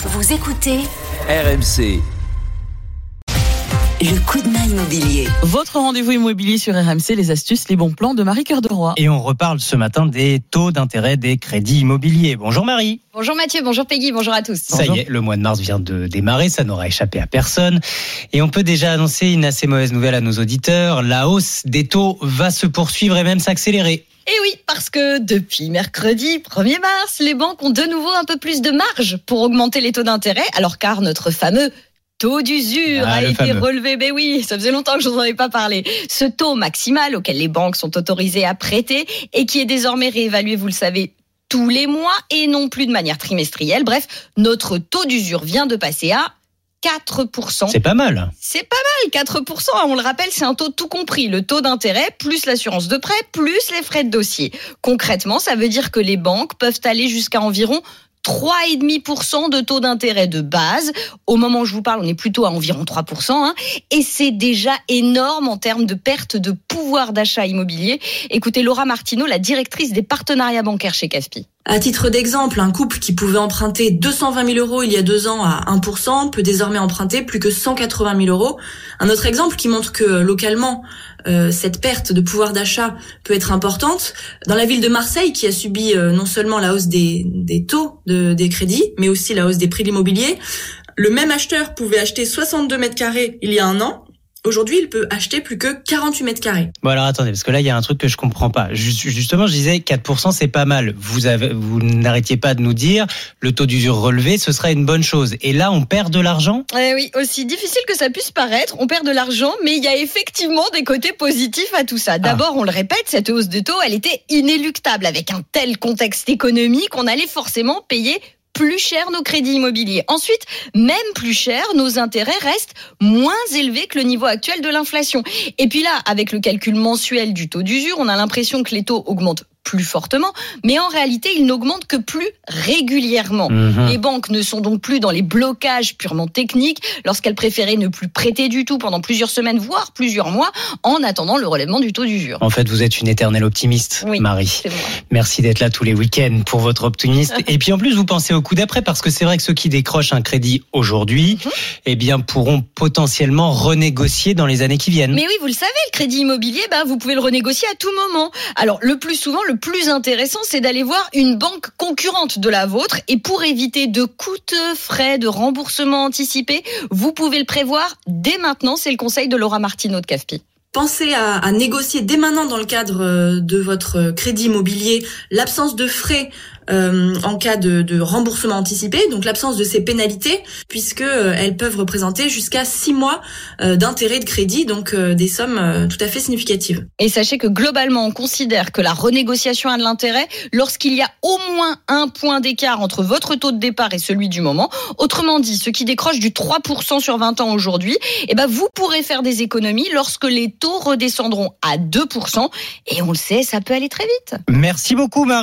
Vous écoutez RMC. le coup de main immobilier. Votre rendez-vous immobilier sur RMC, les astuces, les bons plans de Marie Cœur de Roi. Et on reparle ce matin des taux d'intérêt des crédits immobiliers. Bonjour Marie. Bonjour Mathieu, bonjour Peggy, bonjour à tous. Ça y est, le mois de mars vient de démarrer, ça n'aura échappé à personne. Et on peut déjà annoncer une assez mauvaise nouvelle à nos auditeurs. La hausse des taux va se poursuivre et même s'accélérer. Et oui, parce que depuis mercredi 1er mars, les banques ont de nouveau un peu plus de marge pour augmenter les taux d'intérêt, alors car notre fameux taux d'usure Ah, a été fameux. relevé. Ben oui, ça faisait longtemps que je n'en avais pas parlé. Ce taux maximal auquel les banques sont autorisées à prêter et qui est désormais réévalué, vous le savez, tous les mois et non plus de manière trimestrielle. Bref, notre taux d'usure vient de passer à 4%. C'est pas mal. C'est pas mal, 4%. On le rappelle, c'est un taux tout compris. Le taux d'intérêt, plus l'assurance de prêt, plus les frais de dossier. Concrètement, ça veut dire que les banques peuvent aller jusqu'à environ 3,5% de taux d'intérêt de base. Au moment où je vous parle, on est plutôt à environ 3%. hein. et c'est déjà énorme en termes de perte de pouvoir d'achat immobilier. Écoutez Laura Martineau, la directrice des partenariats bancaires chez Caspi. À titre d'exemple, un couple qui pouvait emprunter 220 000 euros il y a deux ans à 1% peut désormais emprunter plus que 180 000 euros. Un autre exemple qui montre que localement, euh, cette perte de pouvoir d'achat peut être importante. Dans la ville de Marseille, qui a subi euh, non seulement la hausse des, taux de, des crédits, mais aussi la hausse des prix de l'immobilier, le même acheteur pouvait acheter 62 mètres carrés il y a un an. Aujourd'hui, il peut acheter plus que 48 mètres carrés. Bon alors attendez, parce que là il y a un truc que je comprends pas. Just- Justement, je disais 4% c'est pas mal. Vous avez, vous n'arrêtiez pas de nous dire le taux d'usure relevé, ce serait une bonne chose. Et là on perd de l'argent? Eh oui, aussi difficile que ça puisse paraître, on perd de l'argent, mais il y a effectivement des côtés positifs à tout ça. D'abord, on le répète, cette hausse de taux, elle était inéluctable. Avec un tel contexte économique, on allait forcément payer plus cher nos crédits immobiliers. Ensuite, même plus cher, nos intérêts restent moins élevés que le niveau actuel de l'inflation. Et puis là, avec le calcul mensuel du taux d'usure, on a l'impression que les taux augmentent plus fortement, mais en réalité, ils n'augmentent que plus régulièrement. Mhm. Les banques ne sont donc plus dans les blocages purement techniques lorsqu'elles préféraient ne plus prêter du tout pendant plusieurs semaines, voire plusieurs mois, en attendant le relèvement du taux d'usure. En fait, vous êtes une éternelle optimiste, Oui. Marie. Merci d'être là tous les week-ends pour votre optimisme. Et puis en plus, vous pensez au coup d'après parce que c'est vrai que ceux qui décrochent un crédit aujourd'hui, Mhm. eh bien, pourront potentiellement renégocier dans les années qui viennent. Mais oui, vous le savez, le crédit immobilier, ben, vous pouvez le renégocier à tout moment. Alors, le plus souvent, le plus intéressant, c'est d'aller voir une banque concurrente de la vôtre. Et pour éviter de coûteux frais de remboursement anticipé, vous pouvez le prévoir dès maintenant. C'est le conseil de Laura Martineau de CAFPI. Pensez à, négocier dès maintenant dans le cadre euh, de votre crédit immobilier l'absence de frais euh, en cas de, de remboursement anticipé, donc l'absence de ces pénalités, puisque euh, elles peuvent représenter jusqu'à six mois euh, d'intérêt de crédit, donc euh, des sommes euh, tout à fait significatives. Et sachez que globalement, on considère que la renégociation a de l'intérêt lorsqu'il y a au moins un point d'écart entre votre taux de départ et celui du moment. Autrement dit, ceux qui décrochent du 3% sur 20 ans aujourd'hui, eh ben, vous pourrez faire des économies lorsque les taux redescendront à 2%. Et on le sait, ça peut aller très vite. Merci beaucoup, Marie.